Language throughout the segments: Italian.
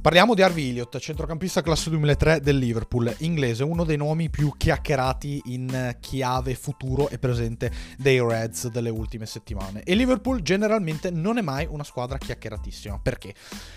Parliamo di Harvey Elliott, centrocampista classe 2003 del Liverpool, inglese, uno dei nomi più chiacchierati in chiave futuro e presente dei Reds delle ultime settimane. E Liverpool generalmente non è mai una squadra chiacchieratissima. Perché?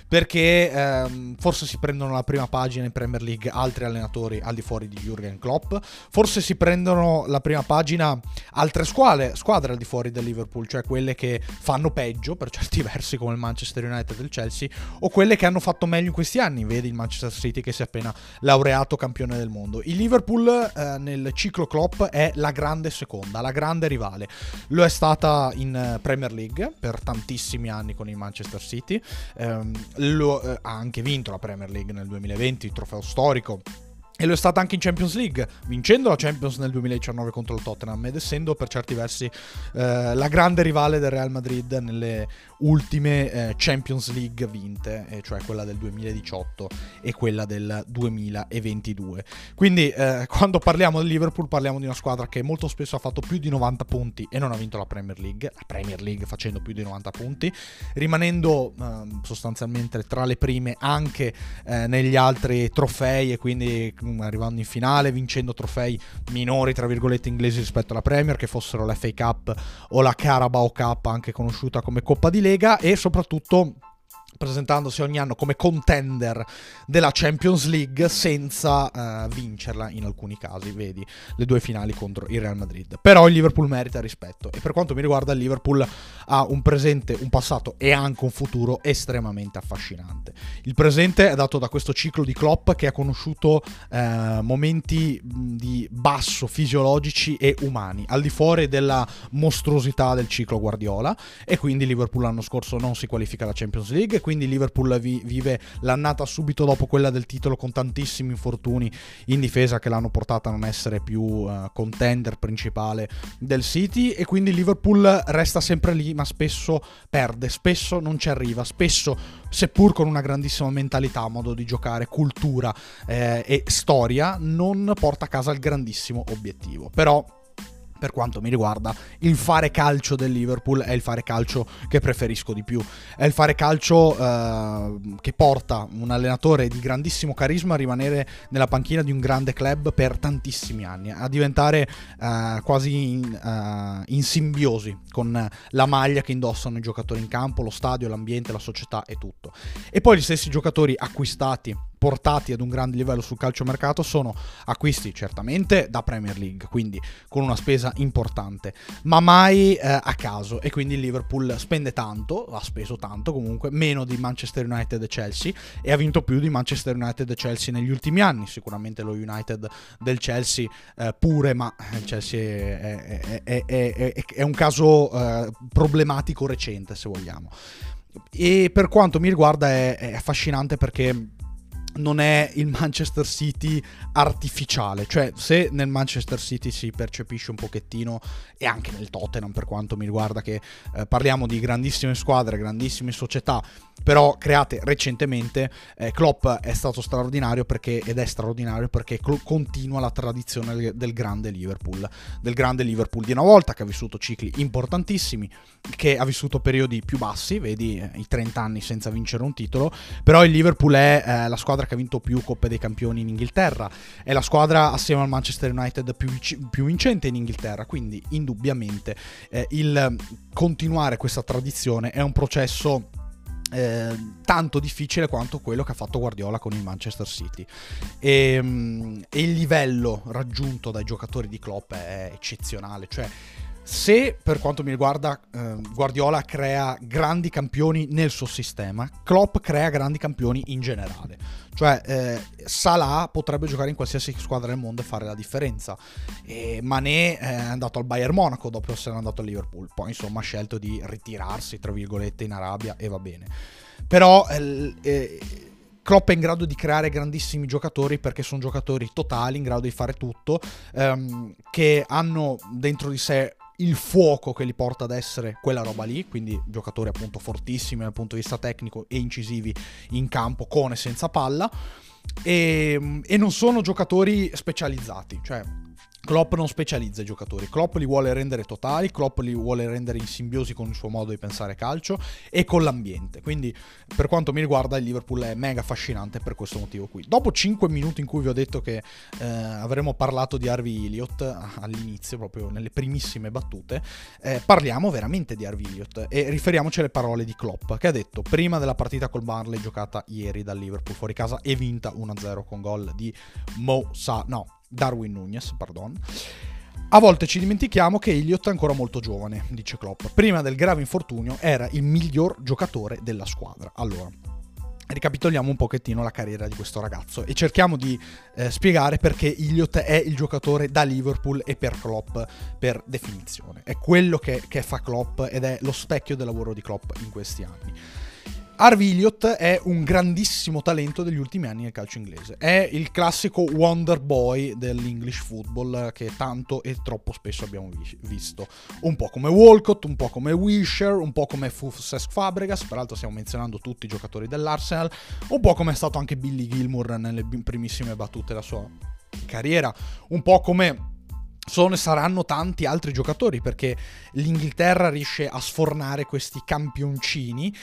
Perché ehm, forse si prendono la prima pagina in Premier League altri allenatori al di fuori di Jurgen Klopp, forse si prendono la prima pagina altre squadre, squadre al di fuori del Liverpool, cioè quelle che fanno peggio per certi versi come il Manchester United e il Chelsea, o quelle che hanno fatto meglio questi anni, vedi il Manchester City che si è appena laureato campione del mondo. Il Liverpool eh, nel ciclo Klopp è la grande seconda, la grande rivale. Lo è stata in eh, Premier League per tantissimi anni con il Manchester City, eh, lo, eh, ha anche vinto la Premier League nel 2020, il trofeo storico e lo è stata anche in Champions League, vincendo la Champions nel 2019 contro il Tottenham ed essendo per certi versi eh, la grande rivale del Real Madrid nelle ultime eh, Champions League vinte, eh, cioè quella del 2018 e quella del 2022. Quindi eh, quando parliamo del Liverpool parliamo di una squadra che molto spesso ha fatto più di 90 punti e non ha vinto la Premier League, la Premier League facendo più di 90 punti, rimanendo ehm, sostanzialmente tra le prime anche eh, negli altri trofei e quindi arrivando in finale, vincendo trofei minori tra virgolette inglesi rispetto alla Premier, che fossero la FA Cup o la Carabao Cup, anche conosciuta come Coppa di Lega e soprattutto presentandosi ogni anno come contender della Champions League senza uh, vincerla in alcuni casi, vedi le due finali contro il Real Madrid. Però il Liverpool merita rispetto e per quanto mi riguarda il Liverpool ha un presente, un passato e anche un futuro estremamente affascinante. Il presente è dato da questo ciclo di Klopp che ha conosciuto uh, momenti di basso fisiologici e umani, al di fuori della mostruosità del ciclo Guardiola e quindi Liverpool l'anno scorso non si qualifica alla Champions League quindi Liverpool vi- vive l'annata subito dopo quella del titolo con tantissimi infortuni in difesa che l'hanno portata a non essere più uh, contender principale del City e quindi Liverpool resta sempre lì ma spesso perde, spesso non ci arriva, spesso seppur con una grandissima mentalità, modo di giocare, cultura eh, e storia non porta a casa il grandissimo obiettivo. Però per quanto mi riguarda, il fare calcio del Liverpool è il fare calcio che preferisco di più. È il fare calcio eh, che porta un allenatore di grandissimo carisma a rimanere nella panchina di un grande club per tantissimi anni, a diventare eh, quasi in, uh, in simbiosi con la maglia che indossano i giocatori in campo, lo stadio, l'ambiente, la società e tutto. E poi gli stessi giocatori acquistati portati ad un grande livello sul calciomercato sono acquisti certamente da Premier League, quindi con una spesa importante, ma mai eh, a caso e quindi il Liverpool spende tanto, ha speso tanto comunque, meno di Manchester United e Chelsea e ha vinto più di Manchester United e Chelsea negli ultimi anni, sicuramente lo United del Chelsea eh, pure, ma il Chelsea è, è, è, è un caso eh, problematico recente se vogliamo. E per quanto mi riguarda è affascinante perché non è il Manchester City artificiale, cioè se nel Manchester City si percepisce un pochettino e anche nel Tottenham per quanto mi riguarda che eh, parliamo di grandissime squadre, grandissime società, però create recentemente, eh, Klopp è stato straordinario perché, ed è straordinario perché cl- continua la tradizione del, grande Liverpool, del grande Liverpool di una volta che ha vissuto cicli importantissimi, che ha vissuto periodi più bassi, vedi eh, i 30 anni senza vincere un titolo, però il Liverpool è eh, la squadra che ha vinto più Coppe dei Campioni in Inghilterra, è la squadra assieme al Manchester United più, più vincente in Inghilterra, quindi indubbiamente eh, il continuare questa tradizione è un processo eh, tanto difficile quanto quello che ha fatto Guardiola con il Manchester City. E, mm, e, il livello raggiunto dai giocatori di Klopp è eccezionale. Cioè, se per quanto mi riguarda eh, Guardiola crea grandi campioni nel suo sistema, Klopp crea grandi campioni in generale. Cioè, eh, Salah potrebbe giocare in qualsiasi squadra del mondo e fare la differenza. E Mané è andato al Bayern Monaco dopo essere andato al Liverpool. Poi, insomma, ha scelto di ritirarsi, tra virgolette, in Arabia e va bene. Però... Eh, eh, Klopp è in grado di creare grandissimi giocatori perché sono giocatori totali, in grado di fare tutto, ehm, che hanno dentro di sé il fuoco che li porta ad essere quella roba lì, quindi giocatori appunto fortissimi dal punto di vista tecnico e incisivi in campo con e senza palla, e, e non sono giocatori specializzati, cioè Klopp non specializza i giocatori, Klopp li vuole rendere totali, Klopp li vuole rendere in simbiosi con il suo modo di pensare calcio e con l'ambiente. Quindi, per quanto mi riguarda, il Liverpool è mega affascinante per questo motivo qui. Dopo 5 minuti in cui vi ho detto che eh, avremmo parlato di Harvey Elliott all'inizio, proprio nelle primissime battute, eh, parliamo veramente di Harvey Elliott e riferiamoci alle parole di Klopp, che ha detto prima della partita col Barley giocata ieri dal Liverpool fuori casa e vinta 1-0 con gol di Mo Sa, no, Darwin Nunez, pardon. A volte ci dimentichiamo che Elliott è ancora molto giovane, dice Klopp. Prima del grave infortunio era il miglior giocatore della squadra. Allora, ricapitoliamo un pochettino la carriera di questo ragazzo e cerchiamo di eh, spiegare perché Elliott è il giocatore da Liverpool e per Klopp per definizione. È quello che, che fa Klopp ed è lo specchio del lavoro di Klopp in questi anni. Harvey Elliott è un grandissimo talento degli ultimi anni nel calcio inglese. È il classico wonder boy dell'English football che tanto e troppo spesso abbiamo vi- visto. Un po' come Walcott, un po' come Wilshire, un po' come Cesc Fabregas, peraltro stiamo menzionando tutti i giocatori dell'Arsenal, un po' come è stato anche Billy Gilmour nelle primissime battute della sua carriera, un po' come sono e saranno tanti altri giocatori perché l'Inghilterra riesce a sfornare questi campioncini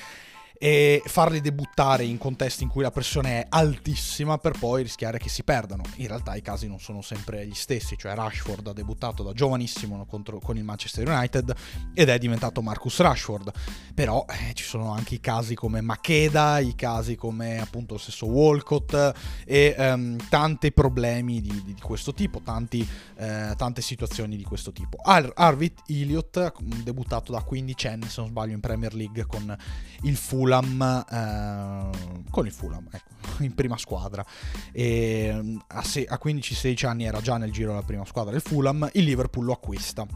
e farli debuttare in contesti in cui la pressione è altissima per poi rischiare che si perdano. In realtà i casi non sono sempre gli stessi, cioè Rashford ha debuttato da giovanissimo contro, con il Manchester United ed è diventato Marcus Rashford, però eh, ci sono anche i casi come Makeda, i casi come appunto lo stesso Walcott e ehm, tanti problemi di, di, di questo tipo, tanti, eh, tante situazioni di questo tipo. Ar- Arvid Elliott, debuttato da 15 anni se non sbaglio in Premier League con il Full Fulham eh, con il Fulham ecco, in prima squadra. E mm, a, se- a 15-16 anni era già nel giro della prima squadra del Fulham il Liverpool lo acquista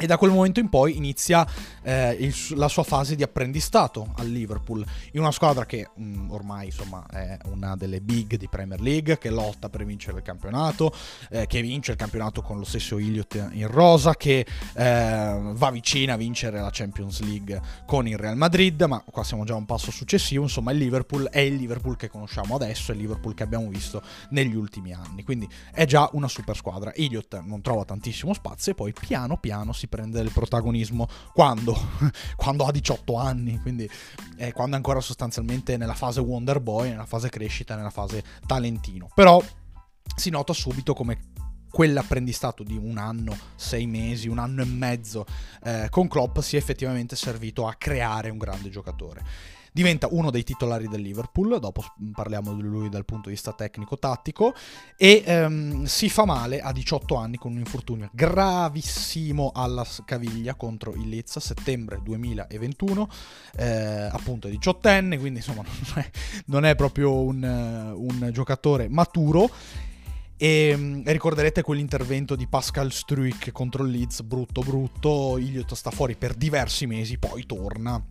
e da quel momento in poi inizia eh, il, la sua fase di apprendistato al Liverpool, in una squadra che mh, mm, ormai insomma, è una delle big di Premier League, che lotta per vincere il campionato, eh, che vince il campionato con lo stesso Elliott in rosa, che eh, va vicina a vincere la Champions League con il Real Madrid, ma qua siamo già a un passo successivo, insomma il Liverpool è il Liverpool che conosciamo adesso, è il Liverpool che abbiamo visto negli ultimi anni, quindi è già una super squadra. Elliott non trova tantissimo spazio e poi piano piano si prende il protagonismo quando? quando ha 18 anni, quindi eh, quando è ancora sostanzialmente nella fase Wonder Boy, nella fase crescita, nella fase talentino. Però si nota subito come quell'apprendistato di un anno, sei mesi, un anno e mezzo eh, con Klopp sia effettivamente servito a creare un grande giocatore diventa uno dei titolari del Liverpool, dopo parliamo di lui dal punto di vista tecnico-tattico, e ehm, si fa male a 18 anni con un infortunio gravissimo alla caviglia contro il Leeds a settembre 2021, eh, appunto è 18enne, quindi insomma non è, non è proprio un, un giocatore maturo. E um, ricorderete quell'intervento di Pascal Struik contro il Leeds, brutto brutto, Iliot sta fuori per diversi mesi, poi torna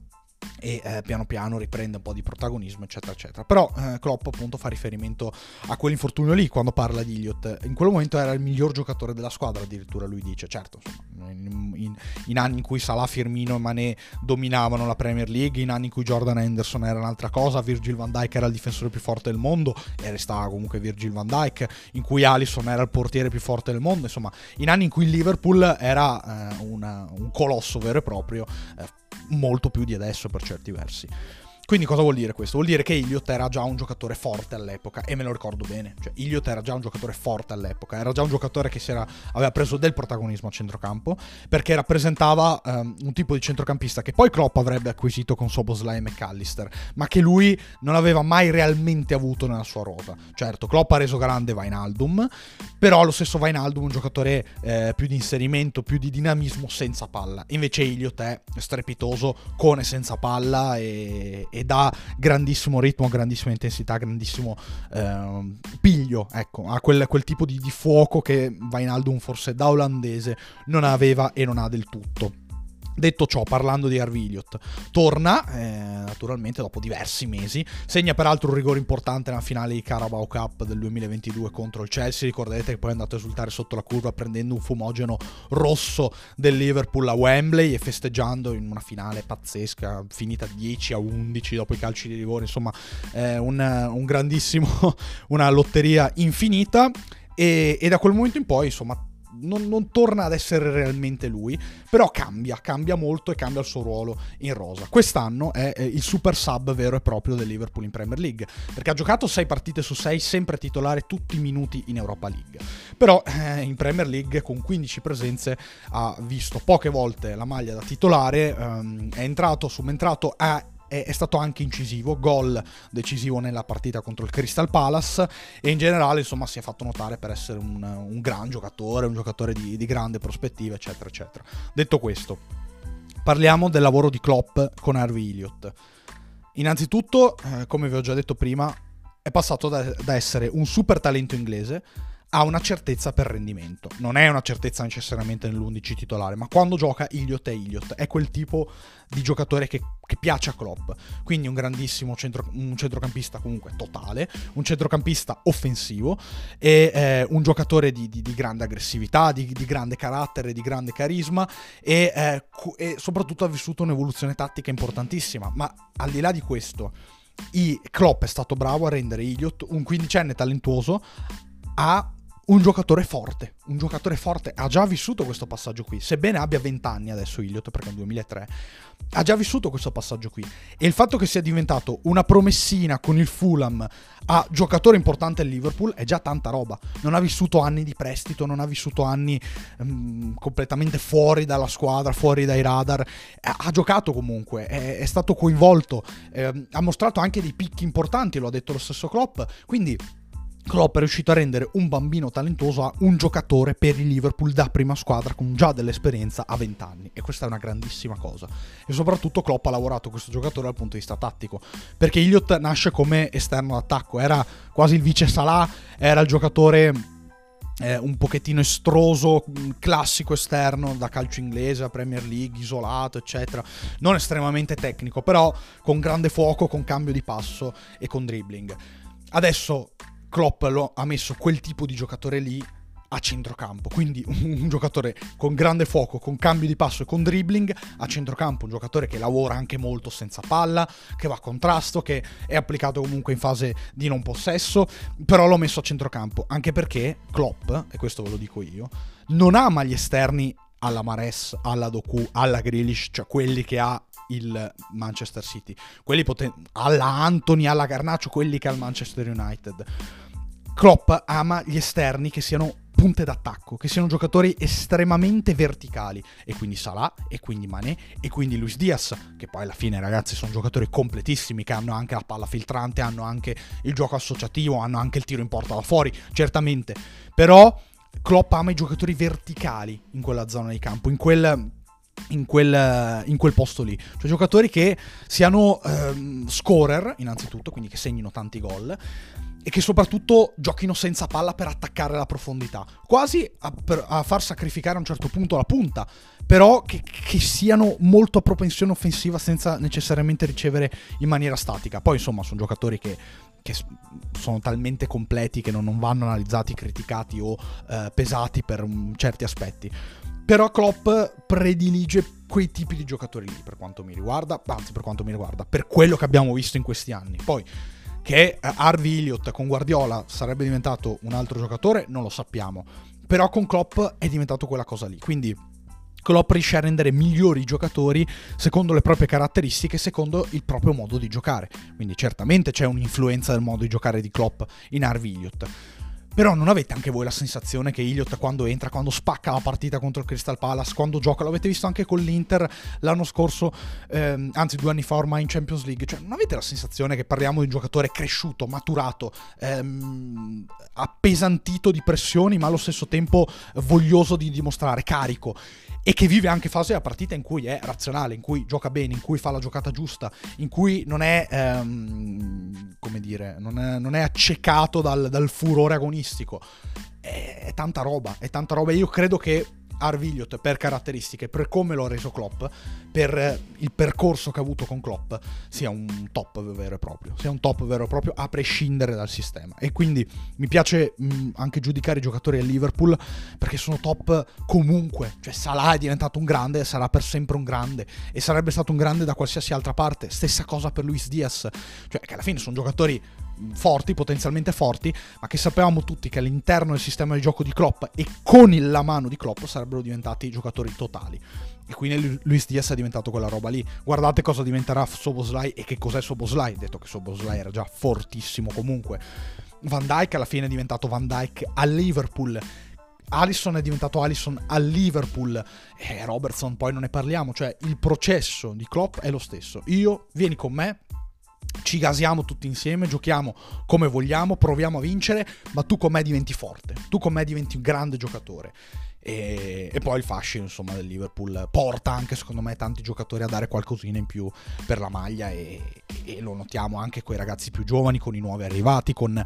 e eh, piano piano riprende un po' di protagonismo eccetera eccetera. Però eh, Klopp appunto fa riferimento a quell'infortunio lì quando parla di Elliott. In quel momento era il miglior giocatore della squadra addirittura lui dice. Certo insomma, in, in, in, anni in cui Salah, Firmino e Mané dominavano la Premier League in anni in cui Jordan Henderson era un'altra cosa Virgil van Dijk era il difensore più forte del mondo e restava comunque Virgil van Dijk in cui Alisson era il portiere più forte del mondo insomma in anni in cui il Liverpool era eh, una, un colosso vero e proprio eh, molto più di adesso per certi versi. Quindi cosa vuol dire questo? Vuol dire che Iliot era già un giocatore forte all'epoca e me lo ricordo bene. Cioè, Iliot era già un giocatore forte all'epoca, era già un giocatore che era, aveva preso del protagonismo a centrocampo perché rappresentava um, un tipo di centrocampista che poi Klopp avrebbe acquisito con Soboslai e McAllister, ma che lui non aveva mai realmente avuto nella sua rosa. Certo, Klopp ha reso grande Vainaldum, però lo stesso Vainaldum è un giocatore eh, più di inserimento, più di dinamismo senza palla. Invece Iliot è strepitoso con e senza palla e, e dà grandissimo ritmo, grandissima intensità, grandissimo eh, piglio, ecco, ha quel, quel tipo di, di fuoco che Vainaldum forse da olandese non aveva e non ha del tutto. Detto ciò, parlando di Arviliot, torna eh, naturalmente dopo diversi mesi, segna peraltro un rigore importante nella finale di Carabao Cup del 2022 contro il Chelsea, ricorderete che poi è andato a esultare sotto la curva prendendo un fumogeno rosso del Liverpool a Wembley e festeggiando in una finale pazzesca, finita 10 a 11 dopo i calci di rigore, insomma eh, un, un grandissimo, una lotteria infinita. E, e da quel momento in poi insomma non, non, torna ad essere realmente lui, però cambia, cambia molto e cambia il suo ruolo in rosa. Quest'anno è il super sub vero e proprio del Liverpool in Premier League, perché ha giocato 6 partite su 6, sempre titolare tutti i minuti in Europa League. Però eh, in Premier League con 15 presenze ha visto poche volte la maglia da titolare, ehm, è entrato, subentrato, ha è, stato anche incisivo, gol decisivo nella partita contro il Crystal Palace e in generale insomma si è fatto notare per essere un, un gran giocatore, un giocatore di, di grande prospettiva eccetera eccetera. Detto questo, parliamo del lavoro di Klopp con Harvey Elliott. Innanzitutto, eh, come vi ho già detto prima, è passato da, da essere un super talento inglese ha una certezza per rendimento. Non è una certezza necessariamente nell'11 titolare, ma quando gioca Iliot è Iliot. È quel tipo di giocatore che, che piace a Klopp. Quindi un grandissimo centro, un centrocampista comunque totale, un centrocampista offensivo e eh, un giocatore di, di, di grande aggressività, di, di, grande carattere, di grande carisma e, eh, e soprattutto ha vissuto un'evoluzione tattica importantissima. Ma al di là di questo... I Klopp è stato bravo a rendere Iliot un quindicenne talentuoso a un giocatore forte, un giocatore forte, ha già vissuto questo passaggio qui, sebbene abbia 20 anni adesso Iliot, perché è nel 2003, ha già vissuto questo passaggio qui. E il fatto che sia diventato una promessina con il Fulham a giocatore importante al Liverpool è già tanta roba. Non ha vissuto anni di prestito, non ha vissuto anni um, completamente fuori dalla squadra, fuori dai radar. Ha giocato comunque, è, è stato coinvolto, eh, ha mostrato anche dei picchi importanti, lo ha detto lo stesso Klopp, quindi Klopp è riuscito a rendere un bambino talentuoso a un giocatore per il Liverpool da prima squadra con già dell'esperienza a 20 anni e questa è una grandissima cosa e soprattutto Klopp ha lavorato questo giocatore dal punto di vista tattico perché Elliott nasce come esterno d'attacco era quasi il vice Salah era il giocatore eh, un pochettino estroso, classico esterno da calcio inglese, a Premier League, isolato, eccetera. Non estremamente tecnico, però con grande fuoco, con cambio di passo e con dribbling. Adesso Klopp lo, ha messo quel tipo di giocatore lì a centrocampo, quindi un, un, giocatore con grande fuoco, con cambio di passo e con dribbling a centrocampo, un giocatore che lavora anche molto senza palla, che va a contrasto, che è applicato comunque in fase di non possesso, però l'ho messo a centrocampo, anche perché Klopp, e questo ve lo dico io, non ama gli esterni alla Mares, alla Doku, alla Grealish, cioè quelli che ha il Manchester City, quelli poten- alla Anthony, alla Garnaccio, quelli che ha il Manchester United. Klopp ama gli esterni che siano punte d'attacco, che siano giocatori estremamente verticali, e quindi Salah, e quindi Mané, e quindi Luis Diaz, che poi alla fine ragazzi sono giocatori completissimi, che hanno anche la palla filtrante, hanno anche il gioco associativo, hanno anche il tiro in porta da fuori, certamente, però Klopp ama i giocatori verticali in quella zona di campo, in quel in quel, in quel, posto lì. Cioè giocatori che siano ehm, scorer, innanzitutto, quindi che segnino tanti gol, e che soprattutto giochino senza palla per attaccare la profondità, quasi a, a far sacrificare a un certo punto la punta, però che, che, siano molto a propensione offensiva senza necessariamente ricevere in maniera statica. Poi insomma sono giocatori che, che sono talmente completi che non, non vanno analizzati, criticati o eh, pesati per um, certi aspetti. Però Klopp predilige quei tipi di giocatori lì per quanto mi riguarda, anzi per quanto mi riguarda, per quello che abbiamo visto in questi anni. Poi che eh, Harvey Elliott con Guardiola sarebbe diventato un altro giocatore, non lo sappiamo. Però con Klopp è diventato quella cosa lì. Quindi Klopp riesce a rendere migliori i giocatori secondo le proprie caratteristiche, secondo il proprio modo di giocare. Quindi certamente c'è un'influenza del modo di giocare di Klopp in Harvey Elliott. Però non avete anche voi la sensazione che Iliot quando entra, quando spacca la partita contro il Crystal Palace, quando gioca, l'avete visto anche con l'Inter l'anno scorso, ehm, anzi due anni fa ormai in Champions League, cioè non avete la sensazione che parliamo di un giocatore cresciuto, maturato, ehm, appesantito di pressioni, ma allo stesso tempo voglioso di dimostrare, carico e che vive anche fasi della partita in cui è razionale, in cui gioca bene, in cui fa la giocata giusta, in cui non è, ehm, come dire, non è, non è accecato dal, dal, furore agonistico. È, è tanta roba, è tanta roba. Io credo che Arvigliot per caratteristiche, per come l'ho reso Klopp, per il percorso che ha avuto con Klopp, sia un top vero e proprio, sia un top vero e proprio a prescindere dal sistema. E quindi mi piace mh, anche giudicare i giocatori al Liverpool perché sono top comunque, cioè Salah è diventato un grande sarà per sempre un grande e sarebbe stato un grande da qualsiasi altra parte. Stessa cosa per Luis Diaz, cioè che alla fine sono giocatori forti, potenzialmente forti, ma che sapevamo tutti che all'interno del sistema di gioco di Klopp e con la mano di Klopp sarebbero diventati giocatori totali. E quindi Luis Diaz è diventato quella roba lì. Guardate cosa diventerà Soboslai e che cos'è Soboslai, detto che Soboslai era già fortissimo comunque. Van Dyke alla fine è diventato Van Dyke a Liverpool. Allison è diventato Allison a Liverpool e Robertson poi non ne parliamo, cioè il processo di Klopp è lo stesso. Io vieni con me, ci gasiamo tutti insieme, giochiamo come vogliamo, proviamo a vincere, ma tu con me diventi forte, tu con me diventi un grande giocatore. E, e, poi il fascino insomma del Liverpool porta anche secondo me tanti giocatori a dare qualcosina in più per la maglia e, e lo notiamo anche con i ragazzi più giovani, con i nuovi arrivati, con, eh,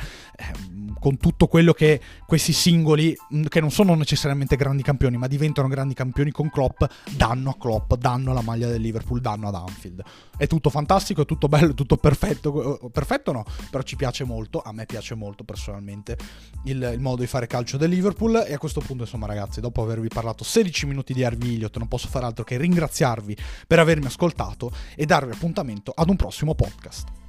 con, tutto quello che questi singoli, che non sono necessariamente grandi campioni, ma diventano grandi campioni con Klopp, danno a Klopp, danno alla maglia del Liverpool, danno ad Anfield. È tutto fantastico, è tutto bello, è tutto perfetto, perfetto no, però ci piace molto, a me piace molto personalmente il, il modo di fare calcio del Liverpool e a questo punto insomma ragazzi, dopo avervi parlato 16 minuti di Harvey Elliott, non posso fare altro che ringraziarvi per avermi ascoltato e darvi appuntamento ad un prossimo podcast.